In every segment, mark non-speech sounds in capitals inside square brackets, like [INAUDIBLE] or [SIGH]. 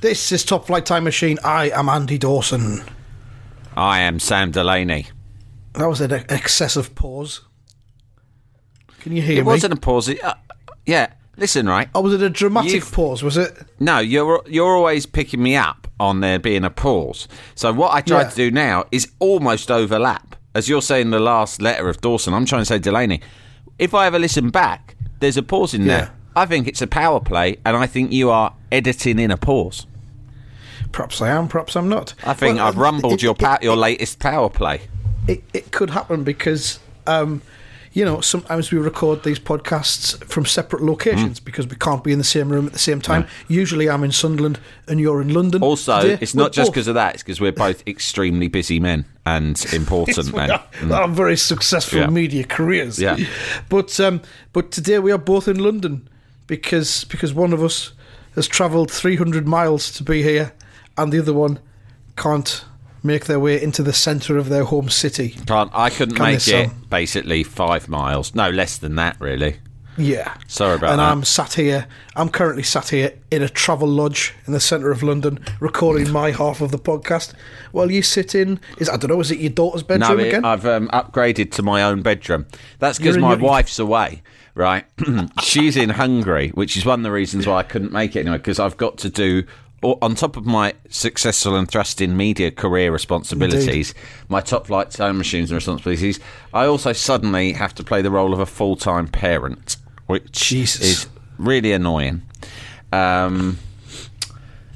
This is Top Flight Time Machine. I am Andy Dawson. I am Sam Delaney. That was an excessive pause. Can you hear It me? It wasn't a pause. It- uh, yeah. Listen, right. Oh, was it a dramatic You've- pause? Was it? No, you're you're always picking me up on there being a pause. So what I tried Yeah. to do now is almost overlap. As you're saying the last letter of Dawson, I'm trying to say Delaney. If I ever listen back, there's a pause in Yeah. there. I think it's a power play, and I think you are editing in a pause. Perhaps I am. Perhaps I'm not. I think Well, I've uh, rumbled it- your it- your latest power play. it, it could happen because um, you know sometimes we record these podcasts from separate locations Mm. because we can't be in the same room at the same time. Usually, I'm in Sunderland and you're in London. Also, Today, it's we're not just because of that; it's because we're both extremely busy men and [LAUGHS] important men. are- are very successful Yeah. media careers. Yeah. but um, but today we are both in London because because one of us has travelled 300 miles to be here, and the other one can't make their way into the centre of their home city. Can't I couldn't Can make it song? basically five miles. No, less than that, really. Yeah. Sorry about and that. And I'm sat here. I'm currently sat here in a travel lodge in the centre of London, recording my half of the podcast. While you sit in, is I don't know, is it your daughter's bedroom no, it- again? I've um, upgraded to my own bedroom. That's because my your- wife's away. Right, [CLEARS THROAT] she's in Hungary, which is one of the reasons why I couldn't make it anyway. Because I've got to do, on top of my successful and thrusting media career responsibilities, my top flight time machines and responsibilities, I also suddenly have to play the role of a full time parent, which Jesus. is really annoying. Um,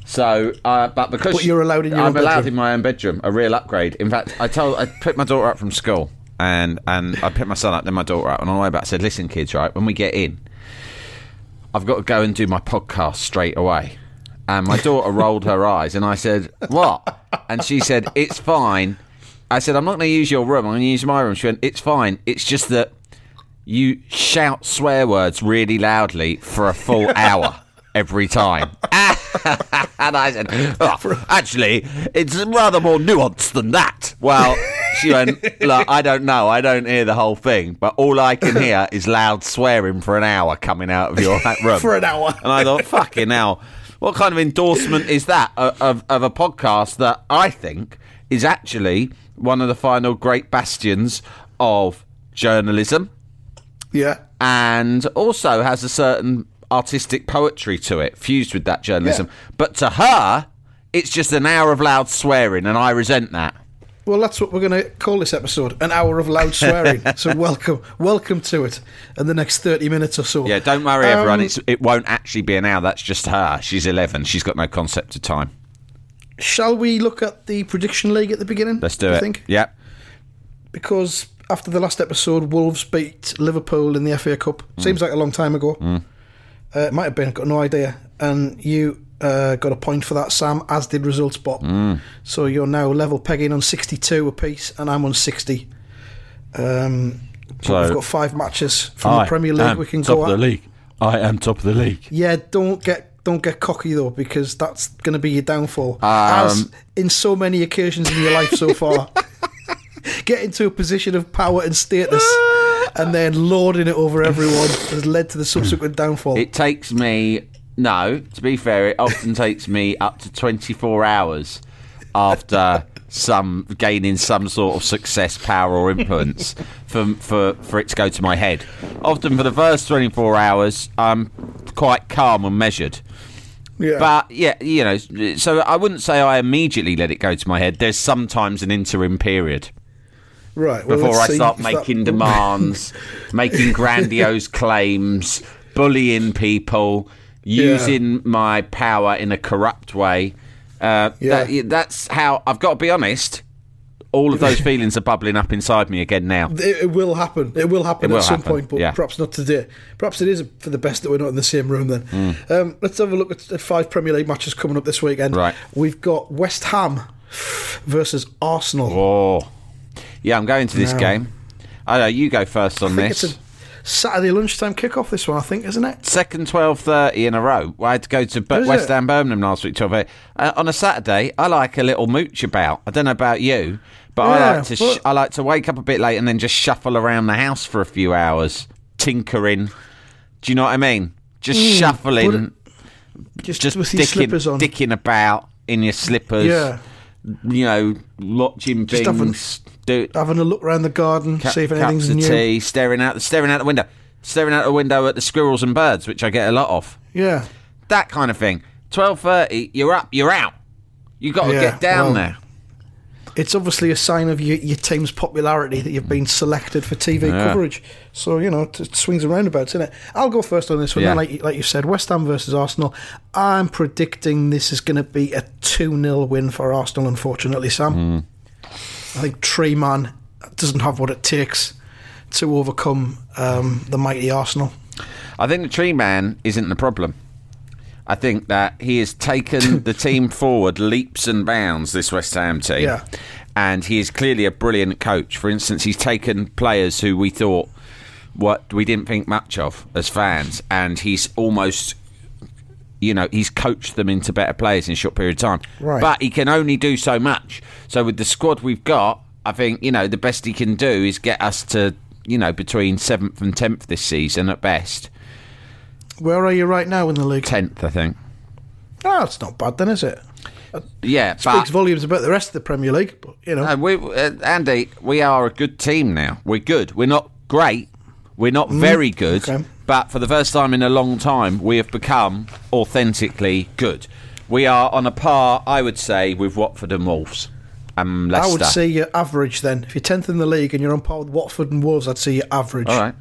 so, uh, but because But you're allowed in your I'm allowed bedroom. in my own bedroom. A real upgrade. In fact, I told I picked my daughter up from school, and and I picked my son up, then my daughter up, and on the way back, I said, "Listen, kids, right? When we get in, I've got to go and do my podcast straight away." And my daughter [LAUGHS] rolled her eyes, and I said, "What?" And she said, "It's fine." I said, "I'm not going to use your room. I'm going to use my room." She went, "It's fine. It's just that." You shout swear words really loudly for a full [LAUGHS] hour every time. [LAUGHS] and I said, "Oh, actually, it's rather more nuanced than that. Well, she went, look, I don't know. I don't hear the whole thing, but all I can hear [LAUGHS] is loud swearing for an hour coming out of your [LAUGHS] room. For an hour. And I thought, fucking hell. What kind of endorsement is that of, of, of a podcast that I think is actually one of the final great bastions of journalism yeah. and also has a certain artistic poetry to it, fused with that journalism. But to her, it's just an hour of loud swearing, and I resent that. Well, that's what we're going to call this episode: an hour of loud swearing. [LAUGHS] so welcome, welcome to it. In the next thirty minutes or so. Yeah, don't worry, everyone. Um, It's, it won't actually be an hour. That's just her. She's 11. She's got no concept of time. Shall we look at the prediction league at the beginning? Let's do I it. think Yep. because after the last episode, Wolves beat Liverpool in the FA Cup. Mm. Seems like a long time ago. Uh, it might have been. Got no idea. And you uh, got a point for that, Sam, as did Results Bot. Mm. So you're now level pegging on 62 apiece, and I'm on 60. Um, So- we've got five matches from the Premier League. we can top go of the at. league. I am top of the league. Yeah, don't get don't get cocky though, because that's going to be your downfall. Um, As in so many occasions in your life so far, [LAUGHS] get into a position of power and status, and then lording it over everyone has led to the subsequent downfall. It takes me no. To be fair, it often [LAUGHS] takes me up to twenty four hours after some gaining some sort of success, power, or influence for for for it to go to my head. Often for the first twenty four hours, I'm quite calm and measured. yeah. But yeah, you know, so I wouldn't say I immediately let it go to my head. There's sometimes an interim period right. Well, before I start if that- making [LAUGHS] demands, making grandiose claims, bullying people, using my power in a corrupt way. Uh, Yeah. that- that's how I've got to be honest. All of those [LAUGHS] feelings are bubbling up inside me again now. It, it will happen. It will happen It will at some point, but yeah. perhaps not today. Perhaps it is for the best that we're not in the same room then. Hmm. Um, let's have a look at, at five Premier League matches coming up this weekend. Right. We've got West Ham versus Arsenal. Oh, yeah, I'm going to this No. game. I know you go first on this. it's a Saturday lunchtime kickoff, this one, I think, isn't it? Second twelve thirty in a row. I had to go to B- West? Ham Birmingham last week. Twelve uh, on a Saturday. I like a little mooch about. I don't know about you, but I like to. Sh- but- I like to wake up a bit late and then just shuffle around the house for a few hours, tinkering. Do you know what I mean? Just shuffling, Just, just with your dicking, slippers on. dicking about in your slippers. Yeah. You know, watching Just things. Do, Having a look around the garden, Cu- see if cups anything's of new. tea, staring out, staring out the window, staring out the window at the squirrels and birds, which I get a lot of. Yeah. That kind of thing. Twelve thirty, you're up, you're out. You got to Yeah, get down well, there. It's obviously a sign of your, your team's popularity that you've been selected for TV Yeah. coverage. So, you know, it, swings and roundabouts, isn't it? I'll go first on this one. Yeah. Like, you- like you said, West Ham versus Arsenal. I'm predicting this is going to be a 2 0 win for Arsenal, unfortunately, Sam. Hmm. I think Tree Man doesn't have what it takes to overcome um, the mighty Arsenal. I think the tree man isn't the problem. I think that he has taken [LAUGHS] the team forward leaps and bounds. This West Ham team, Yeah. and he is clearly a brilliant coach. For instance, he's taken players who we thought what we didn't think much of as fans, and he's almost, you know, he's coached them into better players in a short period of time. Right. But he can only do so much. So with the squad we've got, I think you know the best he can do is get us to you know between seventh and tenth this season at best. Where are you right now in the league? Tenth, I think. Oh, it's not bad then, is it? Yeah, Speaks but volumes about the rest of the Premier League, but, you know. uh, we, uh, Andy, we are a good team now. We're good. We're not great. We're not very good. Mm, okay. But for the first time in a long time, we have become authentically good. We are on a par, I would say, with Watford and Wolves. Um, Leicester. I would say you're average then. If you're 10th in the league and you're on par with Watford and Wolves, I'd say you're average. All right.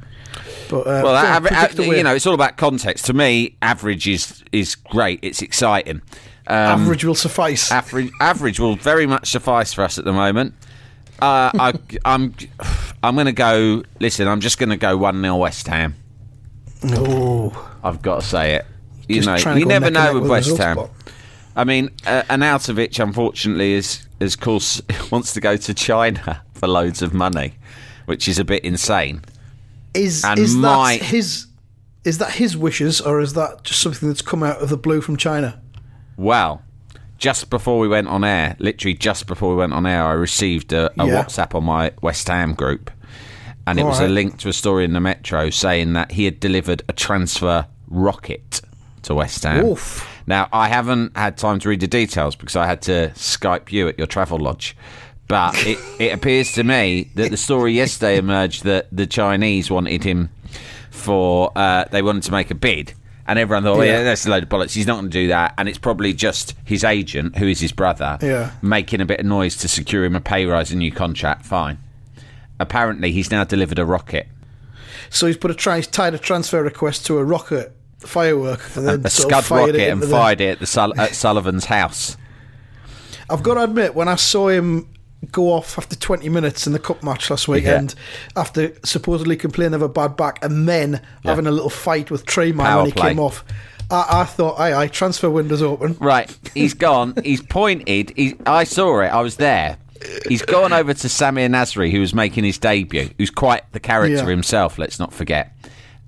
But, uh, Well, on, aver- you know, it's all about context. To me, average is is great. It's exciting. Um, average will suffice. average average will very much suffice for us at the moment. Uh, I, I'm I'm going to go. Listen, I'm just going to go one 0 West Ham. oh, I've got to say it. You Just know, you never know with West Ham. I mean, uh, Arnautovic, unfortunately, is, is of course [LAUGHS] wants to go to China for loads of money, which is a bit insane. is and is my- that his? Is that his wishes, or is that just something that's come out of the blue from China? Well, just before we went on air, literally just before we went on air, I received a, a Yeah. WhatsApp on my West Ham group, and it All was a link to a story in the Metro saying that he had delivered a transfer rocket to West Ham. Oof. Now, I haven't had time to read the details because I had to Skype you at your travel lodge. But [LAUGHS] it, it appears to me that the story yesterday emerged that the Chinese wanted him for, uh, they wanted to make a bid. And everyone thought, oh, yeah. Yeah. that's a load of bollocks. He's not going to do that. And it's probably just his agent, who is his brother, Yeah. making a bit of noise to secure him a pay rise and new contract. Fine. Apparently, he's now delivered a rocket. So he's put a tra- tied a transfer request to a rocket firework and then A of scud fired rocket it and the- fired it at, Sul- at Sullivan's house. I've got to admit, when I saw him go off after 20 minutes in the cup match last weekend, after supposedly complaining of a bad back and then having a little fight with Tree Man when he play. came off, I, I thought, aye, aye, transfer window's open. Right, he's gone. He's pointed. He, I saw it. I was there. He's gone over to Samir Nasri, who was making his debut, who's quite the character Yeah. himself. Let's not forget.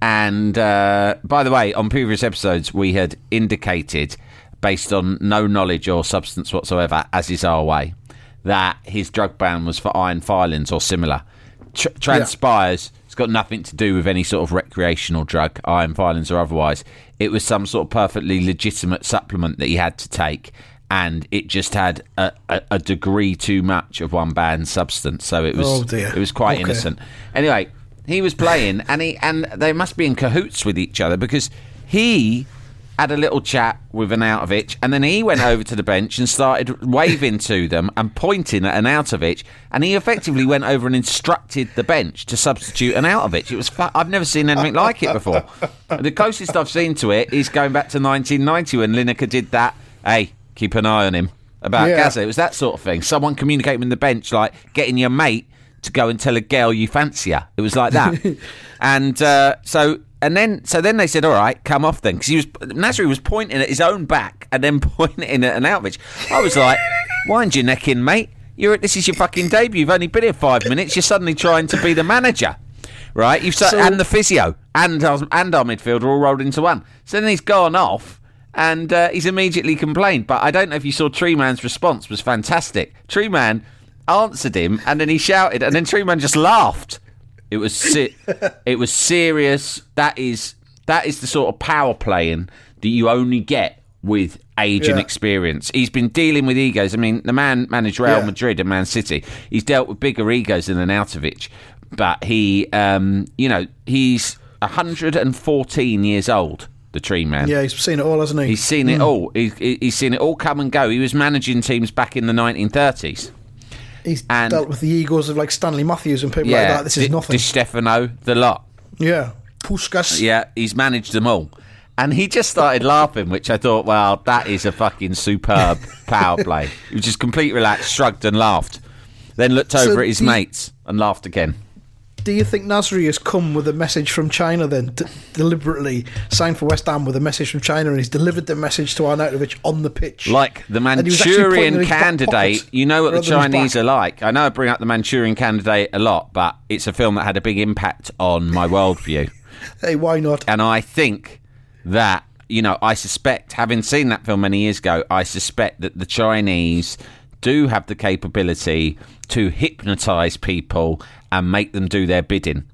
And uh, by the way, on previous episodes, we had indicated, based on no knowledge or substance whatsoever, as is our way, that his drug ban was for iron filings or similar. Tr- transpires it's got nothing to do with any sort of recreational drug, iron filings or otherwise. It was some sort of perfectly legitimate supplement that he had to take, and it just had a, a, a degree too much of one banned substance. So it was Oh, it was quite Okay. innocent. Anyway, he was playing, and he and they must be in cahoots with each other because he had a little chat with Arnautovic, and then he went over to the bench and started waving to them and pointing at Arnautovic, and he effectively went over and instructed the bench to substitute Arnautovic. It was fu- I've never seen anything like it before. The closest I've seen to it is going back to 1990 when Lineker did that. Hey, keep an eye on him about Yeah. Gaza. It was that sort of thing. Someone communicating with the bench, like getting your mate to go and tell a girl you fancy her. It was like that. [LAUGHS] and uh, so, and then, so then they said, "All right, come off then," because he was Nasri was pointing at his own back and then [LAUGHS] pointing at an Alvich. I was like, "Wind your neck in, mate. You're this is your fucking debut. You've only been here five minutes. You're suddenly trying to be the manager." Right, you've So- and the physio and our, and our midfielder all rolled into one. So then he's gone off, and uh, he's immediately complained. But I don't know if you saw Tree Man's response was fantastic. Tree Man answered him, and then he shouted, and then Tree Man just laughed. It was se- [LAUGHS] it was serious. That is that is the sort of power playing that you only get with age and experience. He's been dealing with egos. I mean, the man managed Real Yeah. Madrid and Man City. He's dealt with bigger egos than Arnautovic, but he, um, you know, he's 114 years old. The Tree Man. Yeah, he's seen it all, hasn't he? He's seen it all. He's, he's seen it all come and go. He was managing teams back in the 1930s. He's and- dealt with the egos of like Stanley Matthews and people like that. This is Di- nothing. Di Stefano, the lot. yeah, Puskas. Yeah, he's managed them all. And he just started laughing, which I thought, well, that is a fucking superb [LAUGHS] power play. He was just completely relaxed, shrugged and laughed. Then looked So over at his you- mates and laughed again. Do you think Nasri has come with a message from China then, d- deliberately signed for West Ham with a message from China, and he's delivered the message to Arnautovic on the pitch? Like the And he was actually pointing Manchurian at his back candidate, pocket you know what the rather than his Chinese are like. I know I bring up the Manchurian candidate a lot, but it's a film that had a big impact on my [LAUGHS] worldview. Hey, why not? And I think that, you know, I suspect, having seen that film many years ago, I suspect that the Chinese do have the capability to hypnotize people and make them do their bidding.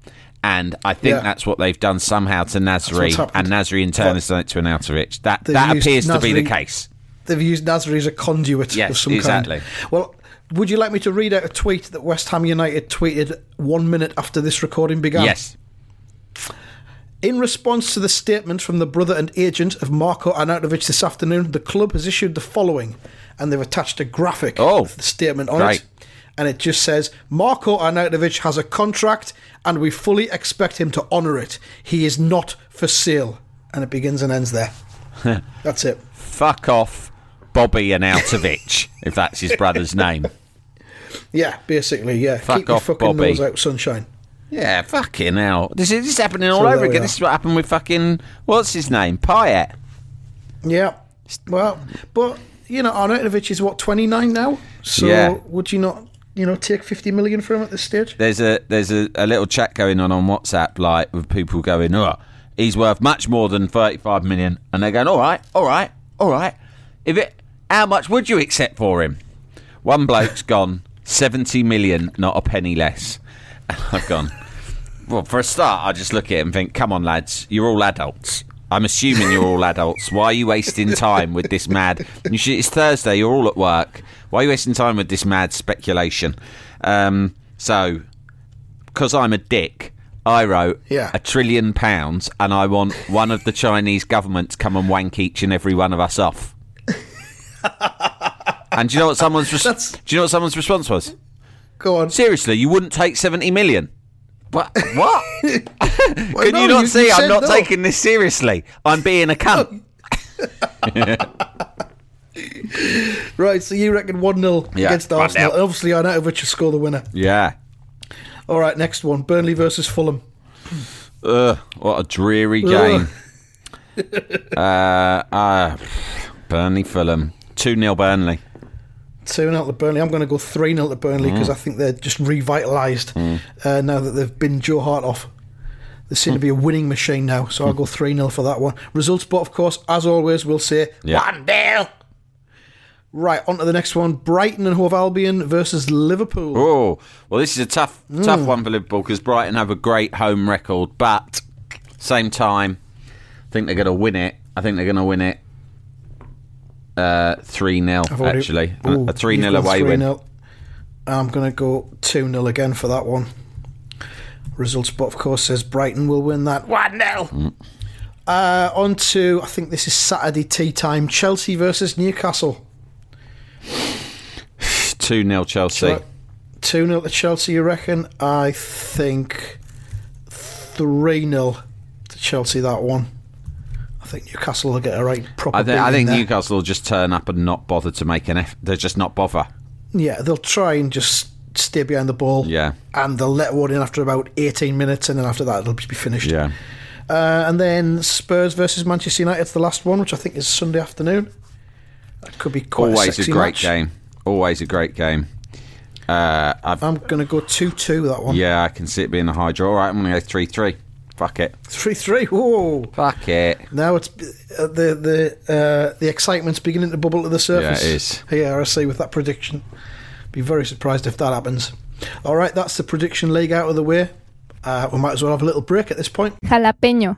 And I think Yeah. that's what they've done somehow to Nasri, and Nasri in turn has done it to Arnautovic. That They've that appears to be the case. They've used Nasri as a conduit Yes, of some exactly. kind. Well, would you like me to read out a tweet that West Ham United tweeted one minute after this recording began? Yes. In response to the statement from the brother and agent of Marco Arnautovic this afternoon, the club has issued the following, and they've attached a graphic Oh, with the statement on it. And it just says, Marco Arnautovic has a contract, and we fully expect him to honour it. He is not for sale. And it begins and ends there. [LAUGHS] That's it. Fuck off, Bobby Arnautovic, [LAUGHS] if that's his brother's name. Yeah, basically, yeah. Fuck Keep your off, fucking Bobby. nose out, sunshine. Yeah, fucking hell. This is, this is happening all So over again. This is what happened with fucking, what's his name? Payet. Yeah. Well, but, you know, Arnautovic is what, 29 now? So Yeah. would you not, you know, take 50 million from him at this stage? there's a there's a, a little chat going on on WhatsApp, like with people going, "Oh, he's worth much more than thirty-five million," and they're going, "All right, all right, all right. If it, how much would you accept for him?" One bloke's [LAUGHS] gone seventy million, not a penny less. [LAUGHS] And I've gone. Well, for a start, I just look at it and think, "Come on, lads, you're all adults." I'm assuming you're all adults. Why are you wasting time with this mad? Should, it's Thursday. You're all at work. Why are you wasting time with this mad speculation? Um, so, because I'm a dick, I wrote Yeah. a trillion pounds, and I want one of the Chinese government to come and wank each and every one of us off. [LAUGHS] and do you know what someone's res- do you know what someone's response was? Go on. Seriously, you wouldn't take seventy million? What? What? [LAUGHS] [LAUGHS] Well, Can no, you not see? I'm not no. taking this seriously. I'm being a cunt. [LAUGHS] Right, so you reckon 1 0 Yeah, against 1-0. Arsenal. Obviously, Arnautovic will score the winner. Yeah. All right, next one Burnley versus Fulham. Ugh, what a dreary game. [LAUGHS] uh, uh, Burnley Fulham. 2 0 Burnley. 2 0 to Burnley. I'm going to go 3 0 to Burnley because I think they're just revitalised uh, now that they've been Joe Hart off. They seem to be a winning machine now, so I'll go 3 0 for that one. Results Bot of course, as always, we'll say Yeah. 1 0. Right, on to the next one Brighton and Hove Albion versus Liverpool. Oh, well, this is a tough, tough one for Liverpool because Brighton have a great home record, but same time, I think they're going to win it. I think they're going to win it uh, 3 0, actually. A- Ooh, a 3 0 away win. 3-0. I'm going to go 2 0 again for that one. Results Bot of course, says Brighton will win that 1 0. Uh, on to, I think this is Saturday tea time Chelsea versus Newcastle. 2 0 Chelsea. 2 0 to Chelsea, you reckon? I think 3 0 to Chelsea, that one. I think Newcastle will get a right proper I think, I think. Newcastle will just turn up and not bother to make an effort. They'll just not bother. Yeah, they'll try and just stay behind the ball. Yeah. And they'll let one in after about 18 minutes, and then after that, it'll be finished. Yeah. Uh, and then Spurs versus Manchester United, the last one, which I think is Sunday afternoon. That could be quite Always a a great match. game. Always a great game. Uh, I've, I'm going to go 2 2, that one. yeah, I can see it being a high draw. All right, I'm going to go 3 3. Fuck it. 3 3. Whoa. Fuck it. Now it's uh, the the uh, the excitement's beginning to bubble to the surface. Yeah, it is. Here, I see with that prediction. Be very surprised if that happens. All right, that's the prediction league out of the way. Uh, we might as well have a little break at this point. Jalapeño.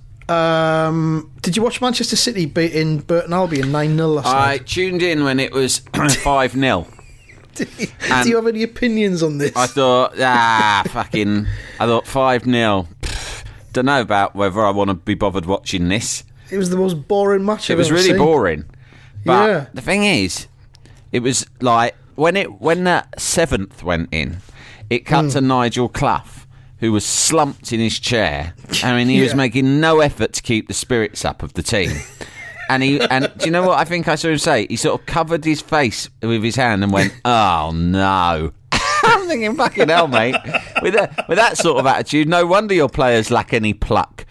um, did you watch Manchester City beating Burton Albion 9 0 last I night? tuned in when it was [COUGHS] 5 0. [LAUGHS] Do you have any opinions on this? I thought, ah, [LAUGHS] fucking. I thought 5 0. Don't know about whether I want to be bothered watching this. it was the most boring match It I've was really seen. boring. But Yeah. the thing is, it was like when it when that seventh went in, it cut Hmm. to Nigel Clough, who was slumped in his chair. I mean, he was making no effort to keep the spirits up of the team. [LAUGHS] And he and do you know what I think I saw him say? He sort of covered his face with his hand and went, [LAUGHS] "Oh no." [LAUGHS] I'm thinking, fucking hell, mate. With that, with that sort of attitude, no wonder your players lack any pluck.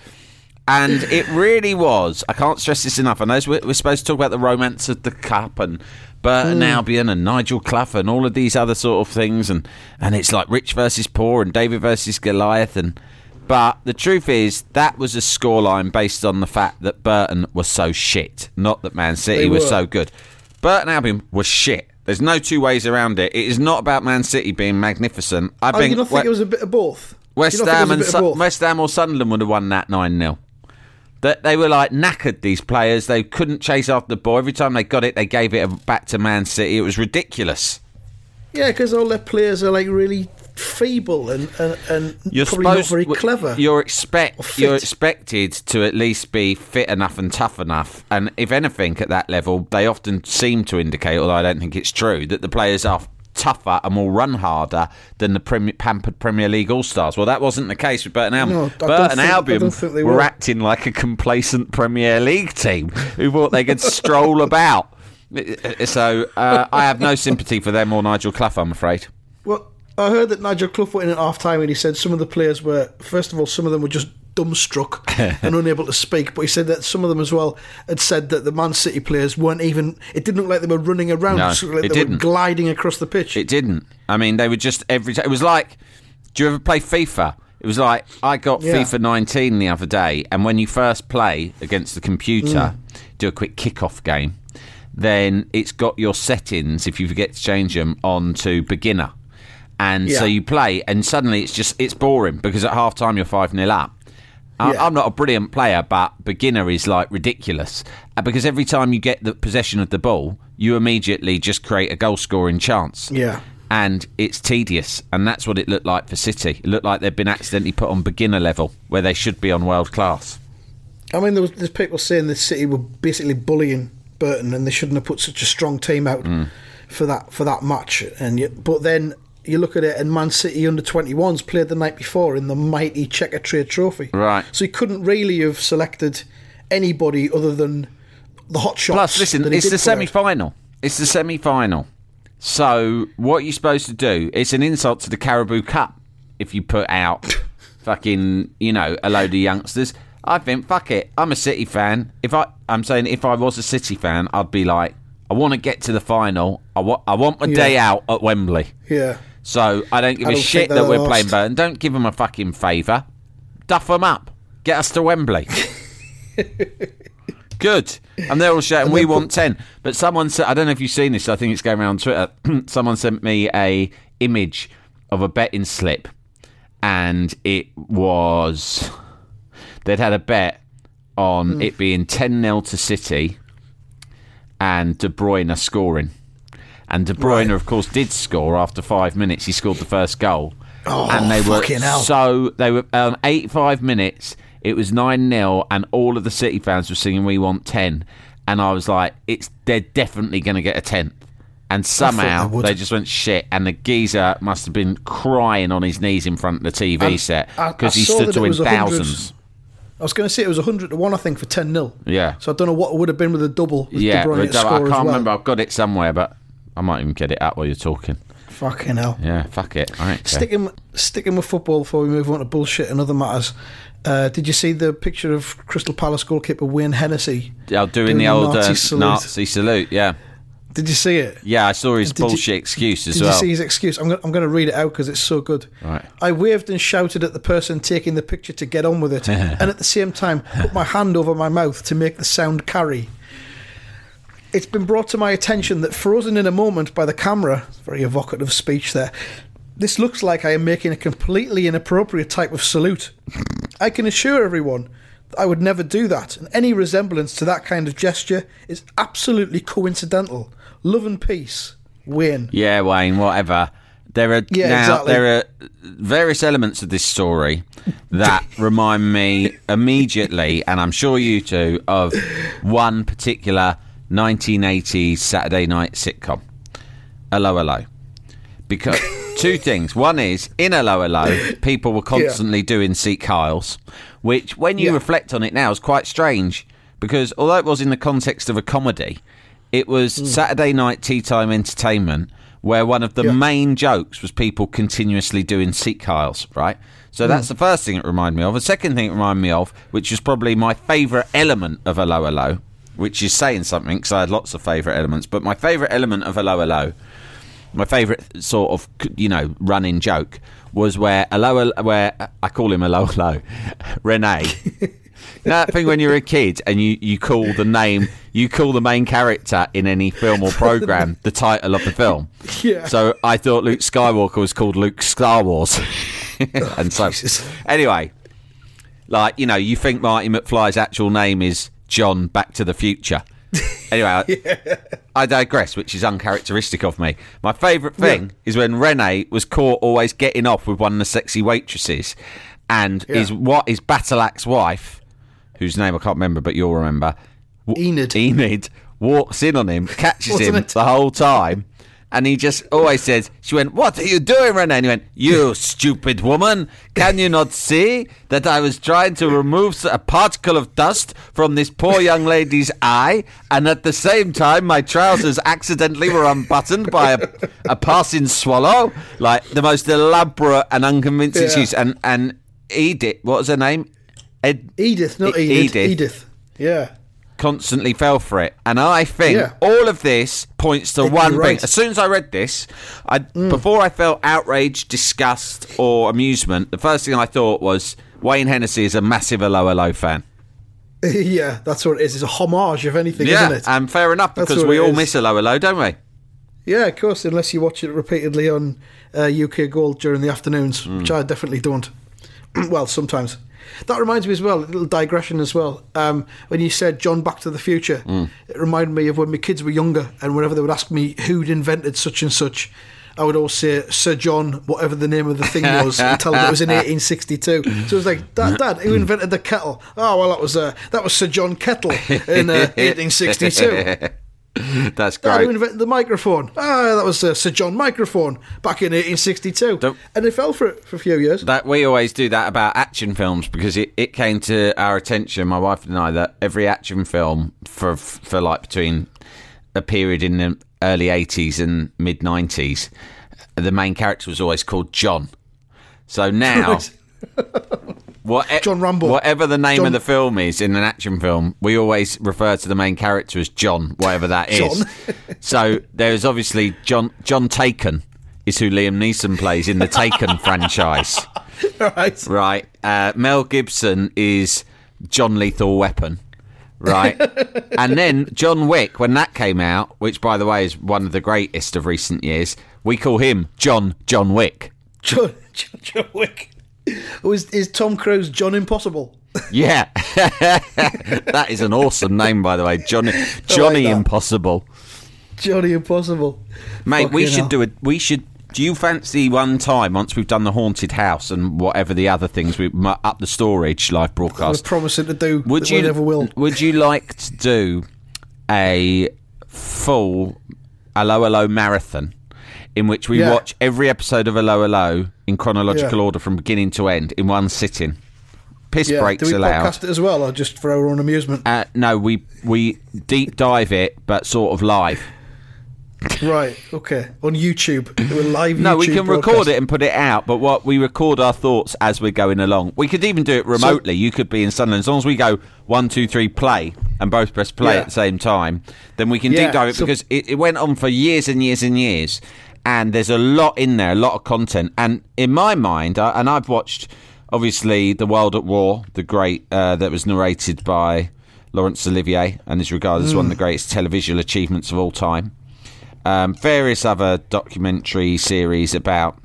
And it really was. I can't stress this enough. I know we're, we're supposed to talk about the romance of the cup and Burton hmm. Albion and Nigel Clough and all of these other sort of things, and and it's like rich versus poor and David versus Goliath. And but the truth is that was a scoreline based on the fact that Burton was so shit, not that Man City was so good. Burton Albion was shit. There's no two ways around it. It is not about Man City being magnificent. I Oh, think you don't think we- it was a bit of both? West You don't think Ham and was a bit of Su- West Ham or Sunderland would have won that nine 0 That they were like knackered. These players, they couldn't chase after the ball. Every time they got it, they gave it back to Man City. It was ridiculous. Yeah, because all their players are like really feeble and and, and You're probably not very clever. You're expect you're expected to at least be fit enough and tough enough. And if anything, at that level, they often seem to indicate, although I don't think it's true, that the players are tougher and will run harder than the Premier, pampered Premier League All Stars. Well, that wasn't the case with Burton Albion. No, Burton think- Albion don't think they were were. acting like a complacent Premier League team who thought they could stroll [LAUGHS] about. So uh, I have no sympathy for them or Nigel Clough, I'm afraid. Well, I heard that Nigel Clough went in at half time and he said some of the players were, first of all, some of them were just dumbstruck and unable to speak. But he said that some of them as well had said that the Man City players weren't even, it didn't look like they were running around, No, it like it they were didn't. gliding across the pitch. It didn't. I mean, they were just every time. It was like, do you ever play FIFA? It was like I got Yeah. FIFA 19 the other day, and when you first play against the computer, mm. do a quick kick-off game, then it's got your settings if you forget to change them on to beginner, and so you play, and suddenly it's just it's boring because at half time you're five 0 up. I- Yeah. I'm not a brilliant player, but beginner is like ridiculous Uh, because every time you get the possession of the ball, you immediately just create a goal scoring chance. Yeah. and it's tedious, and that's what it looked like for City. It looked like they'd been accidentally put on beginner level where they should be on world class. I mean, there was there's people saying the City were basically bullying Burton, and they shouldn't have put such a strong team out Mm. for that for that match. And yet, but then you look at it, and Man City under 21s played the night before in the mighty Checkatrade Trophy. Right. So he couldn't really have selected anybody other than the hot shots. Plus, listen, it's the semi final. It's the semi final. So, what are you supposed to do? It's an insult to the Carabao Cup if you put out [LAUGHS] fucking, you know, a load of youngsters. I think, fuck it. I'm a City fan. If I, I'm saying, if I was a City fan, I'd be like, I want to get to the final. I want, I want my Yeah. day out at Wembley. Yeah. So I don't give I a don't shit think that we're lost. playing Burton. Don't give them a fucking favour. Duff them up. Get us to Wembley. [LAUGHS] Good. And they're all shouting, we want 10. But someone said, I don't know if you've seen this, I think it's going around Twitter. [CLEARS THROAT] someone sent me a image of a betting slip. And it was, they'd had a bet on Hmm. it being 10 0 to City and De Bruyne scoring. And De Bruyne, of course, did score after five minutes. He scored the first goal. Oh, and they were fucking hell. so they were um, 85 minutes. It was nine 0 and all of the City fans were singing "We want 10. And I was like, "It's they're definitely going to get a 10. And somehow they they just went shit. And the geezer must have been crying on his knees in front of the TV And set because he stood to win was 100 thousands. I was going to say it was 100 to 1, I think, for 10 0. Yeah. So I don't know what it would have been with a double. With Yeah, De Bruyne I can't well. remember. I've got it somewhere, but I might even get it out while you're talking. Fucking hell. Yeah, fuck it. All right. Sticking sticking with football before we move on to bullshit and other matters. Uh, did you see the picture of Crystal Palace goalkeeper Wayne Hennessy? Yeah, doing, doing the old Nazi uh, salute? Nazi salute. Yeah, Did you see it? yeah. I saw his Did you- bullshit excuse as Did well. Did you see his excuse? I'm going, I'm going to read it out because it's so good. Right. I waved and shouted at the person taking the picture to get on with it, [LAUGHS] and at the same time put my hand over my mouth to make the sound carry. It's been brought to my attention that frozen in a moment by the camera, very evocative speech there, this looks like I am making a completely inappropriate type of salute. I can assure everyone that I would never do that, and any resemblance to that kind of gesture is absolutely coincidental. Love and peace, Wayne. Yeah, Wayne. Whatever. There are Yeah, now exactly. there are various elements of this story that [LAUGHS] remind me immediately, and I'm sure you too, of one particular 1980s Saturday night sitcom, 'Allo 'Allo. Because [LAUGHS] two things. One is in 'Allo 'Allo, people were constantly doing Sieg Heils, which, when you Yeah. reflect on it now, is quite strange. Because although it was in the context of a comedy, it was Hmm. Saturday night tea time entertainment where one of the Yeah. main jokes was people continuously doing Sieg Heils, right? So that's Hmm. the first thing it reminded me of. The second thing it reminded me of, which is probably my favourite element of 'Allo 'Allo, which is saying something because I had lots of favourite elements, but my favourite element of 'Allo 'Allo my favourite sort of you know running joke was where hello where I call him hello hello [LAUGHS] Renee. You [LAUGHS] that thing when you're a kid and you, you call the name you call the main character in any film or [LAUGHS] program the title of the film. Yeah. So I thought Luke Skywalker was called Luke Star Wars, and so oh, Jesus. anyway, like you know, you think Marty McFly's actual name is John Back to the Future. [LAUGHS] Anyway, I, I digress, which is uncharacteristic of me. My favourite thing is when Rene was caught always getting off with one of the sexy waitresses, and Yeah. his what his battle axe wife, whose name I can't remember, but you'll remember, Enid. Enid walks in on him, catches [LAUGHS] him it? the whole time. And he just always says, she went, What are you doing, Renee? And he went, You stupid woman. Can you not see that I was trying to remove a particle of dust from this poor young lady's eye? And at the same time, my trousers accidentally were unbuttoned by a, a passing swallow? Like the most elaborate and unconvincing Yeah. excuse. And, and Edith, what was her name? Ed, Edith, not Edith. Edith. Edith. Yeah. Constantly fell for it. And I think Yeah. all of this points to one right. Mm. thing. As soon as I read this, I before I felt outrage, disgust, or amusement, the first thing I thought was Wayne Hennessy is a massive 'Allo 'Allo fan. [LAUGHS] yeah, that's what it is. It's a homage, if anything, yeah, isn't it? and fair enough because we all is. miss 'Allo 'Allo, don't we? yeah, of course, unless you watch it repeatedly on uh, UK Gold during the afternoons, Mm. which I definitely don't. [CLEARS THROAT] well, sometimes. That reminds me as well, a little digression as well. Um, when you said John Back to the Future, Mm. it reminded me of when my kids were younger and whenever they would ask me who'd invented such and such, I would always say Sir John, whatever the name of the thing was, and tell them it was in [LAUGHS] 1862. So it was like, Dad, Dad, who invented the kettle? Oh, well, that was uh, that was Sir John Kettle in uh, 1862. [LAUGHS] That's great. invented the microphone? Ah, that was uh, Sir John Microphone back in 1862. Don't- and they fell for it for a few years. That we always do that about action films because it, it came to our attention, my wife and I, that every action film for for like between a period in the early eighties and mid nineties, the main character was always called John. So [LAUGHS] now, [LAUGHS] what, John Rambo. whatever the name John- of the film is in an action film, we always refer to the main character as John, whatever that is. [LAUGHS] So there's obviously John John Taken is who Liam Neeson plays in the Taken [LAUGHS] franchise. right. Right. Uh, Mel Gibson is John Lethal Weapon. Right. [LAUGHS] and then John Wick, when that came out, which by the way is one of the greatest of recent years, we call him John John Wick. John, John, John Wick. Oh, is, Tom Cruise John Impossible? Yeah. [LAUGHS] that is an awesome name, by the way. Johnny Johnny that. Impossible. Johnny Impossible. Mate, we should hell. do it. We should. Do you fancy one time once we've done the haunted house and whatever the other things we up the storage live We're broadcast? promising to do Would you never will. Would you like to do a full 'Allo 'Allo marathon in which we Yeah. watch every episode of 'Allo 'Allo in chronological Yeah. order from beginning to end in one sitting? Piss Yeah. breaks Do we allowed. podcast it as well, or just for our own amusement? Uh, no, we we deep dive it, but sort of live. right. Okay. On YouTube, a live. No, we YouTube can record it and put it out, but what we record our thoughts as we're going along. We could even do it remotely. you could be in Sunderland as long as we go one, two, three, play, and both press play Yeah. at the same time. Then we can Yeah, deep dive it so- because it, it went on for years and years and years, and there's a lot in there, a lot of content. And in my mind, I, and I've watched obviously the World at War, the great uh, that was narrated by Laurence Olivier, and is regarded as one of the greatest televisual achievements of all time um, various other documentary series about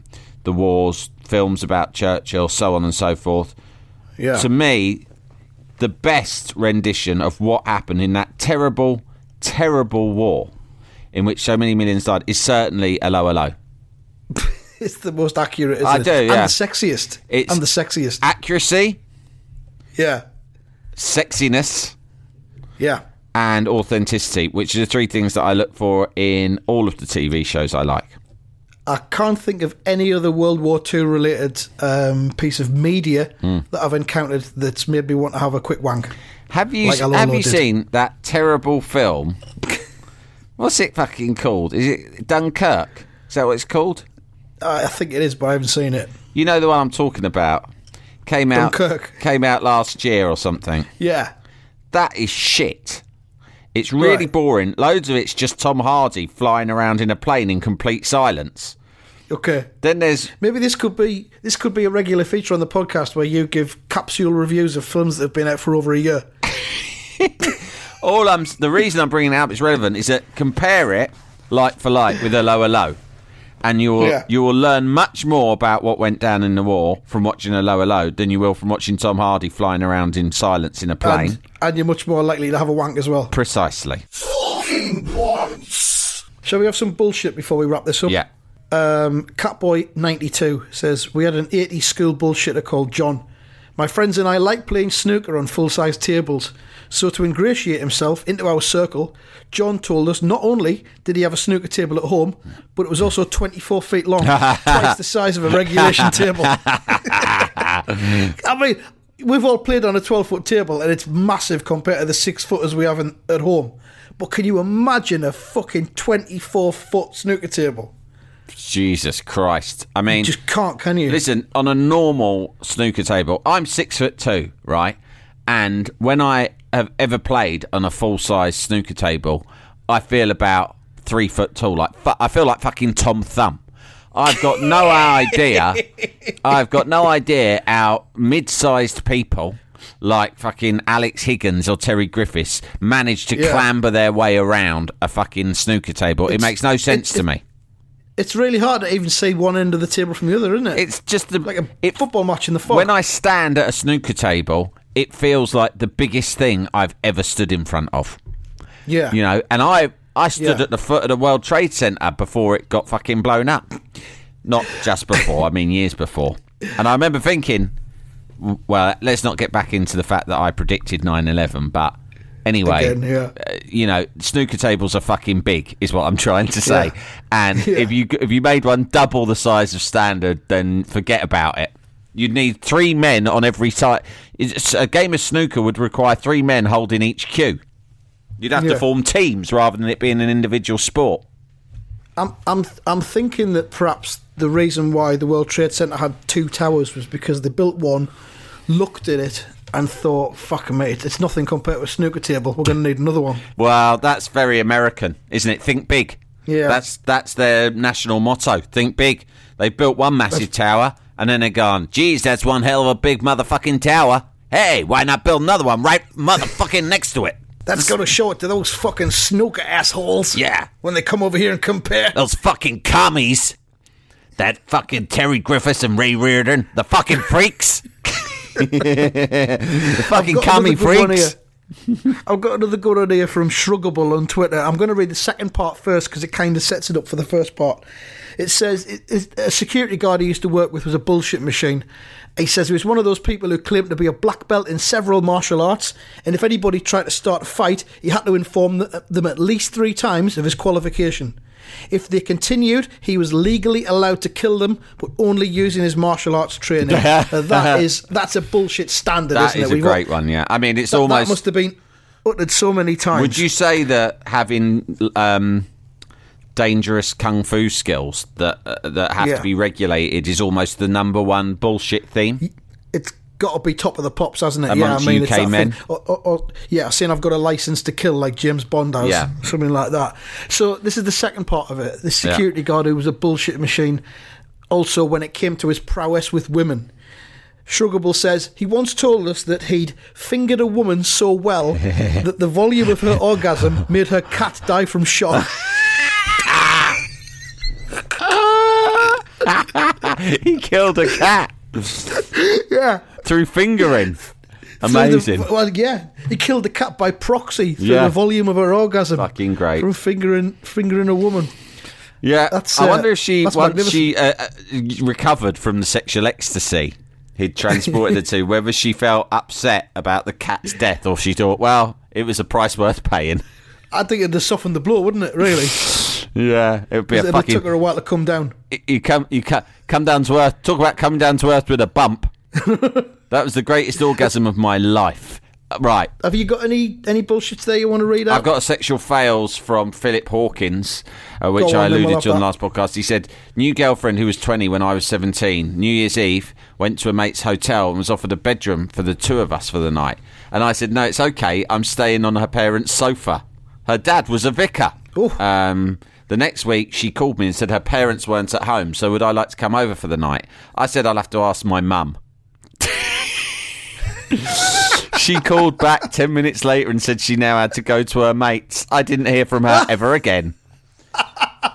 the wars, films about Churchill, so on and so forth. Yeah. To me, the best rendition of what happened in that terrible, terrible war in which so many millions died is certainly 'Allo 'Allo. [LAUGHS] It's the most accurate, I it? do, And yeah. the sexiest. It's- and the sexiest. Accuracy, yeah. sexiness, Yeah. and authenticity, which are the three things that I look for in all of the TV shows I like. I can't think of any other World War II related um, piece of media Hmm. that I've encountered that's made me want to have a quick wank. Have you Like have you did. seen that terrible film? [LAUGHS] What's it fucking called? Is it Dunkirk? Is that what it's called? I I think it is, but I haven't seen it. You know the one I'm talking about. Came out Dunkirk. came out last year or something. Yeah. That is shit. It's really Right. boring. Loads of it's just Tom Hardy flying around in a plane in complete silence. Okay. Then there's Maybe this could be this could be a regular feature on the podcast where you give capsule reviews of films that have been out for over a year. [LAUGHS] all I'm the reason I'm bringing it up is relevant is that compare it like for like with 'Allo 'Allo, and you will Yeah. you will learn much more about what went down in the war from watching 'Allo 'Allo than you will from watching Tom Hardy flying around in silence in a plane. And, and you're much more likely to have a wank as well. Precisely. Fucking once. Shall we have some bullshit before we wrap this up? Yeah. Um, Catboy92 says, We had an 80s school bullshitter called John. My friends and I like playing snooker on full size tables. So, to ingratiate himself into our circle, John told us not only did he have a snooker table at home, but it was also 24 feet long, [LAUGHS] twice the size of a regulation table. [LAUGHS] I mean, we've all played on a 12 foot table and it's massive compared to the six footers we have in, at home. But can you imagine a fucking 24 foot snooker table? Jesus Christ. I mean, you Just can't, can you? Listen, on a normal snooker table, I'm six foot two, right? And when I have ever played on a full size snooker table, I feel about three foot tall. Like fu- I feel like fucking Tom Thumb. I've got no [LAUGHS] idea. I've got no idea how mid-sized people like fucking Alex Higgins or Terry Griffiths manage to Yeah. clamber their way around a fucking snooker table. it makes no sense it- to me. It's really hard to even see one end of the table from the other, isn't it? It's just the like a it, football match in the fog. When I stand at a snooker table, it feels like the biggest thing I've ever stood in front of. yeah, You know, and I I stood Yeah. at the foot of the World Trade Center before it got fucking blown up. Not just before, I mean years before. And I remember thinking, well, let's not get back into the fact that I predicted 9/11, but anyway, Again, yeah. uh, you know, snooker tables are fucking big, is what I'm trying to say. Yeah. And [LAUGHS] Yeah. if you if you made one double the size of standard, then forget about it. You'd need three men on every side. It's- A game of snooker would require three men holding each cue. You'd have to form teams rather than it being an individual sport. I'm I'm I'm thinking that perhaps the reason why the World Trade Center had two towers was because they built one, looked at it, and thought, "Fuck mate, it's nothing compared to a snooker table. We're going to need another one." Well, that's very American, isn't it? Think big. Yeah. That's that's their national motto. Think big. They built one massive tower and then they're gone, geez, that's one hell of a big motherfucking tower. Hey, why not build another one right motherfucking next to it? That's going to show it to those fucking snooker assholes. Yeah. When they come over here and compare. Those fucking commies. That fucking Terry Griffiths and Ray Reardon. The fucking freaks. [LAUGHS] the fucking commie another good one freaks. [LAUGHS] I've got another good idea from Shruggable on Twitter. I'm going to read the second part first because it kind of sets it up for the first part. It says it, it, a security guard he used to work with was a bullshit machine. He says he was one of those people who claimed to be a black belt in several martial arts, and if anybody tried to start a fight, he had to inform them at least three times of his qualification. If they continued, he was legally allowed to kill them, but only using his martial arts training. [LAUGHS] That [LAUGHS] is that's a bullshit standard, That isn't is it? a We've got- great one, yeah. I mean, it's that, that almost. must have been uttered so many times. Would you say that having um, dangerous kung fu skills that uh, that have Yeah. to be regulated is almost the number one bullshit theme? It's got to be top of the pops, hasn't it? Amongst yeah, I mean, it's UK men. thing- Or, or, or, yeah, saying I've got a license to kill like James Bond has, Yeah. something like that. So this is the second part of it. The security guard who was a bullshit machine. Also, when it came to his prowess with women. Shruggable says he once told us that he'd fingered a woman so well [LAUGHS] that the volume of her orgasm made her cat die from shock. [LAUGHS] [LAUGHS] he killed a cat yeah. Through fingering. [LAUGHS] Through the- Amazing. well, yeah, he killed the cat by proxy through Yeah. the volume of her orgasm. Fucking great. From fingering fingering a woman. Yeah, That's, I uh, wonder if she once she uh, uh, recovered from the sexual ecstasy he'd transported her [LAUGHS] to, whether she felt upset about the cat's death or she thought, well, it was a price worth paying. I think it'd have softened the blow, wouldn't it? Really, Yeah, it would be a it fucking. took her a while to come down. you come you come, come down to earth talk about coming down to earth with a bump [LAUGHS] that was the greatest orgasm of my life right Have you got any any bullshits there you want to read out? I've got a sexual fails from Philip Hawkins, uh, which I on, we'll alluded to on the last podcast. He said, New girlfriend who was 20 when I was 17, New Year's Eve, went to a mate's hotel and was offered a bedroom for the two of us for the night. And I said, No, it's okay. I'm staying on her parents' sofa. Her dad was a vicar. Um, the next week, she called me and said her parents weren't at home, so would I like to come over for the night? I said, I'll have to ask my mum. She called back 10 minutes later and said she now had to go to her mates. I didn't hear from her ever again.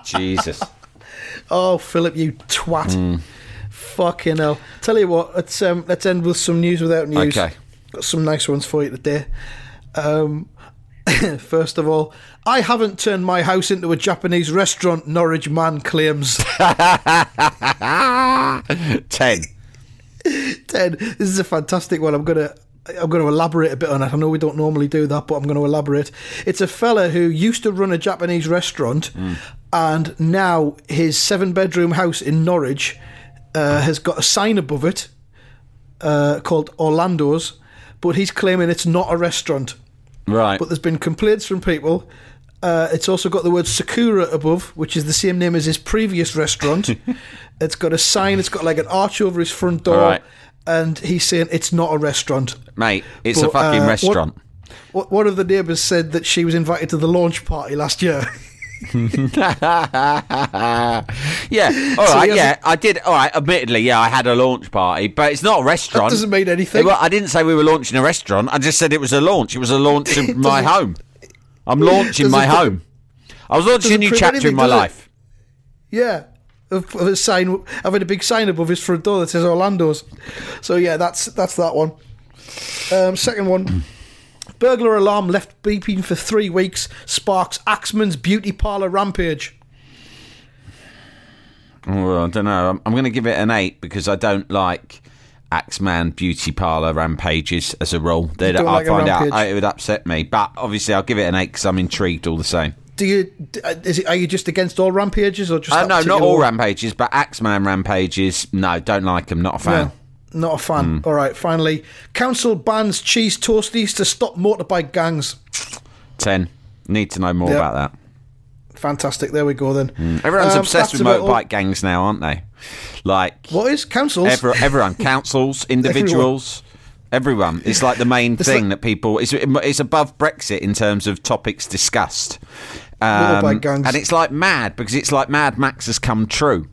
Jesus. Oh, Philip, you twat! Hmm. Fucking hell! Tell you what, let's um, let's end with some news without news. Okay. got some nice ones for you today. Um, [LAUGHS] first of all, I haven't turned my house into a Japanese restaurant. Norwich man claims. [LAUGHS] 10. Ted, this is a fantastic one. I'm gonna I'm gonna elaborate a bit on it. I know we don't normally do that, but I'm gonna elaborate. It's a fella who used to run a Japanese restaurant, and now his seven bedroom house in Norwich uh, has got a sign above it uh, called Orlando's, but he's claiming it's not a restaurant. Right. But there's been complaints from people. Uh, it's also got the word Sakura above, which is the same name as his previous restaurant. [LAUGHS] it's got a sign. It's got like an arch over his front door, Right. and he's saying it's not a restaurant. Mate, it's a fucking uh, restaurant. What- One of the neighbours said that she was invited to the launch party last year. [LAUGHS] [LAUGHS] yeah, all So right, yeah, hasn't- I did. All right, admittedly, yeah, I had a launch party, but it's not a restaurant. That doesn't mean anything. Well, I didn't say we were launching a restaurant. I just said it was a launch. It was a launch of my home. I'm launching my home. I was launching a new chapter anything, in my does it? life. yeah. Of, of a sign, having a big sign above his front door that says Orlando's. So yeah, that's that's that one. Um, second one. Burglar alarm left beeping for three weeks. Sparks Axeman's beauty parlor rampage. Well, I don't know. I'm, I'm going to give it an eight because I don't like Axeman beauty parlor rampages as a rule. They don't I like find out? I, it would upset me. But obviously, I'll give it an eight because I'm intrigued all the same. Do you? uh, Is it? Are you just against all rampages or just? Uh, no, not all rampages, but Axeman rampages. No, don't like them. Not a fan. No, not a fan. Hmm. All right, finally, council bans cheese toasties to stop motorbike gangs. Ten. Need to know more Yep. about that. Fantastic. There we go then. Everyone's Um, obsessed with about all- motorbike gangs now, aren't they? Like What is councils? Every, everyone, [LAUGHS] councils, individuals, everyone. It's like the main It's thing like- that people. It's, it's above Brexit in terms of topics discussed. Um, and it's like mad because it's like Mad Max has come true.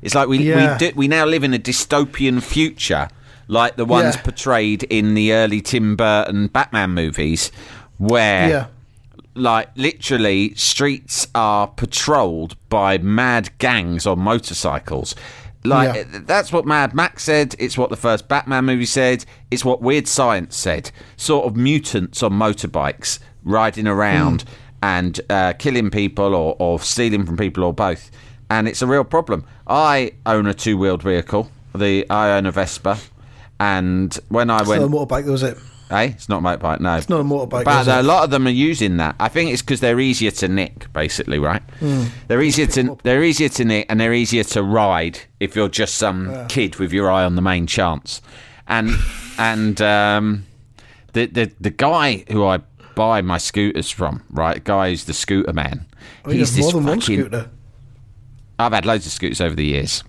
It's like we Yeah. we, do, we now live in a dystopian future, like the ones Yeah. portrayed in the early Tim Burton Batman movies, where yeah. Like literally streets are patrolled by mad gangs on motorcycles. Like Yeah. that's what mad max said it's what the first batman movie said it's what weird science said. Sort of mutants on motorbikes riding around and uh, killing people or, or stealing from people or both. And it's a real problem. I own a two-wheeled vehicle the i own a vespa and when i It's went motorbike, though, is it? Hey, it's not a motorbike. No, it's not a motorbike, But a lot of them are using that. I think it's because they're easier to nick, basically, right? Hmm. They're easier to they're easier to nick and they're easier to ride if you're just some kid with your eye on the main chance. And and um, the the the guy who I buy my scooters from, right? The guy who's the scooter man. Oh, you have more than one scooter. I've had loads of scooters over the years.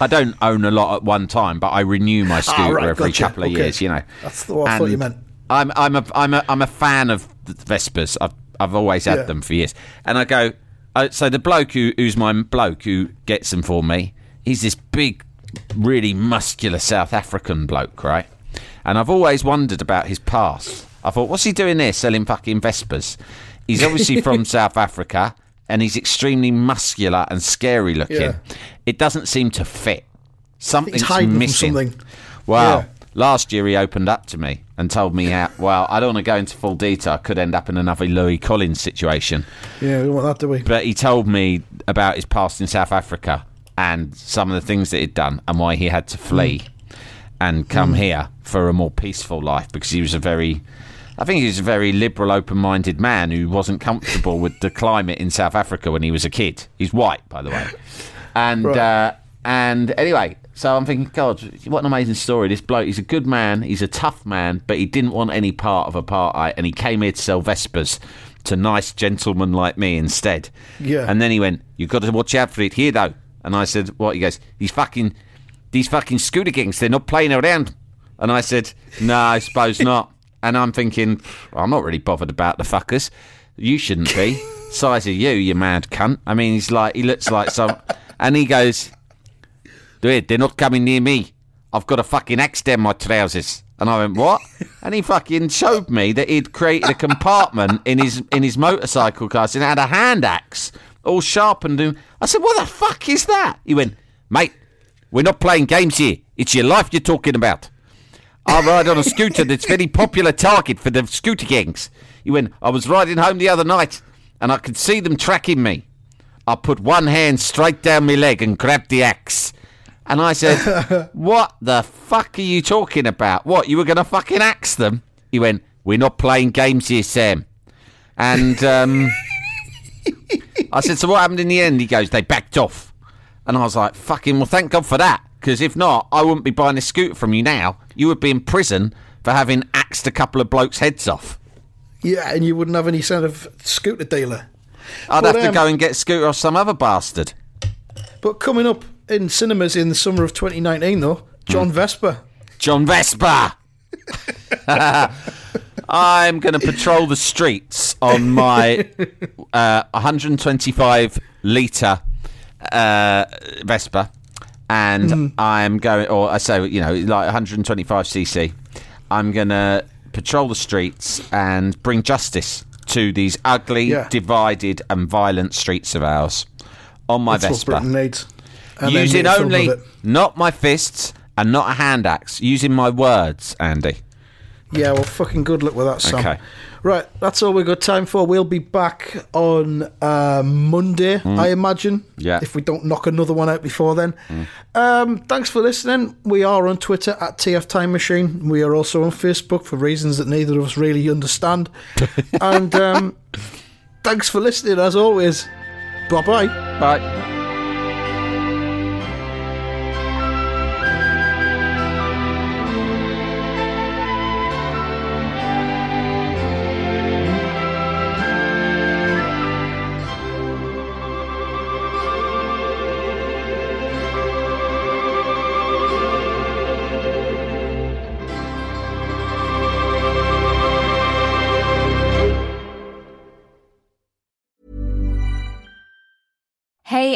I don't own a lot at one time, but I renew my scooter Ah, right, every gotcha. couple of Okay. years. You know, That's what I thought you meant. I'm I'm a I'm a I'm a fan of the Vespas. I've I've always had Yeah. them for years, and I go. I, so the bloke who, who's my bloke who gets them for me, he's this big, really muscular South African bloke, right? And I've always wondered about his past. I thought, what's he doing there selling fucking Vespas? He's obviously from [LAUGHS] South Africa, and he's extremely muscular and scary looking. Yeah. It doesn't seem to fit. Something's hiding from missing. something. Wow. Yeah. Last year he opened up to me and told me how. Well, I don't want to go into full detail. I could end up in another Louis Collins situation. Yeah, we don't want that, do we? But he told me about his past in South Africa and some of the things that he'd done and why he had to mm. flee and come mm. here for a more peaceful life because he was a very. I think he was a very liberal, open-minded man who wasn't comfortable with the climate in South Africa when he was a kid. He's white, by the way, [LAUGHS] and Right. uh, and anyway, so I'm thinking, God, what an amazing story! This bloke, he's a good man, he's a tough man, but he didn't want any part of apartheid, and he came here to sell Vespas to nice gentlemen like me instead. Yeah. And then he went, "You've got to watch out for it here, though." And I said, "What?" He goes, "These fucking, these fucking scooter gangs, they're not playing around." And I said, "No, I suppose [LAUGHS] not." And I'm thinking, I'm not really bothered about the fuckers. You shouldn't be. [LAUGHS] Size of you, you mad cunt. I mean, he's like, he looks like some. And he goes, Dude, they're not coming near me. I've got a fucking axe down my trousers. And I went, what? And he fucking showed me that he'd created a compartment in his in his motorcycle car and had a hand axe all sharpened. And I said, what the fuck is that? He went, mate, we're not playing games here. It's your life you're talking about. I ride on a scooter that's very popular target for the scooter gangs. He went, I was riding home the other night and I could see them tracking me. I put one hand straight down my leg and grabbed the axe. And I said, [LAUGHS] What the fuck are you talking about? What, you were going to fucking axe them? He went, We're not playing games here, Sam. And um, I said, So what happened in the end? He goes, They backed off. And I was like, Fucking, well, thank God for that. Because if not, I wouldn't be buying a scooter from you now. You would be in prison for having axed a couple of blokes' heads off. Yeah, and you wouldn't have any sort of scooter dealer. I'd But, have to um, go and get scooter off some other bastard. But coming up in cinemas in the summer of 2019, though, John Hmm. Vesper. John Vesper. [LAUGHS] I'm going to patrol the streets on my [LAUGHS] uh, 125 litre uh, Vespa, and I'm going, or I say, you know, like 125 cc. I'm going to patrol the streets and bring justice to these ugly, Yeah. divided, and violent streets of ours on my That's Vespa Britain needs. And using make a film only not my fists and not a hand axe, using my words, Andy. Yeah, well, fucking good luck with that, Sam. Okay. Right, that's all we've got time for. We'll be back on uh, Monday, I imagine. Mm. Yeah. Mm. If we don't knock another one out before then. Um, thanks for listening. We are on Twitter at TF Time Machine. We are also on Facebook for reasons that neither of us really understand. [LAUGHS] and um, thanks for listening, as always. Bye bye bye.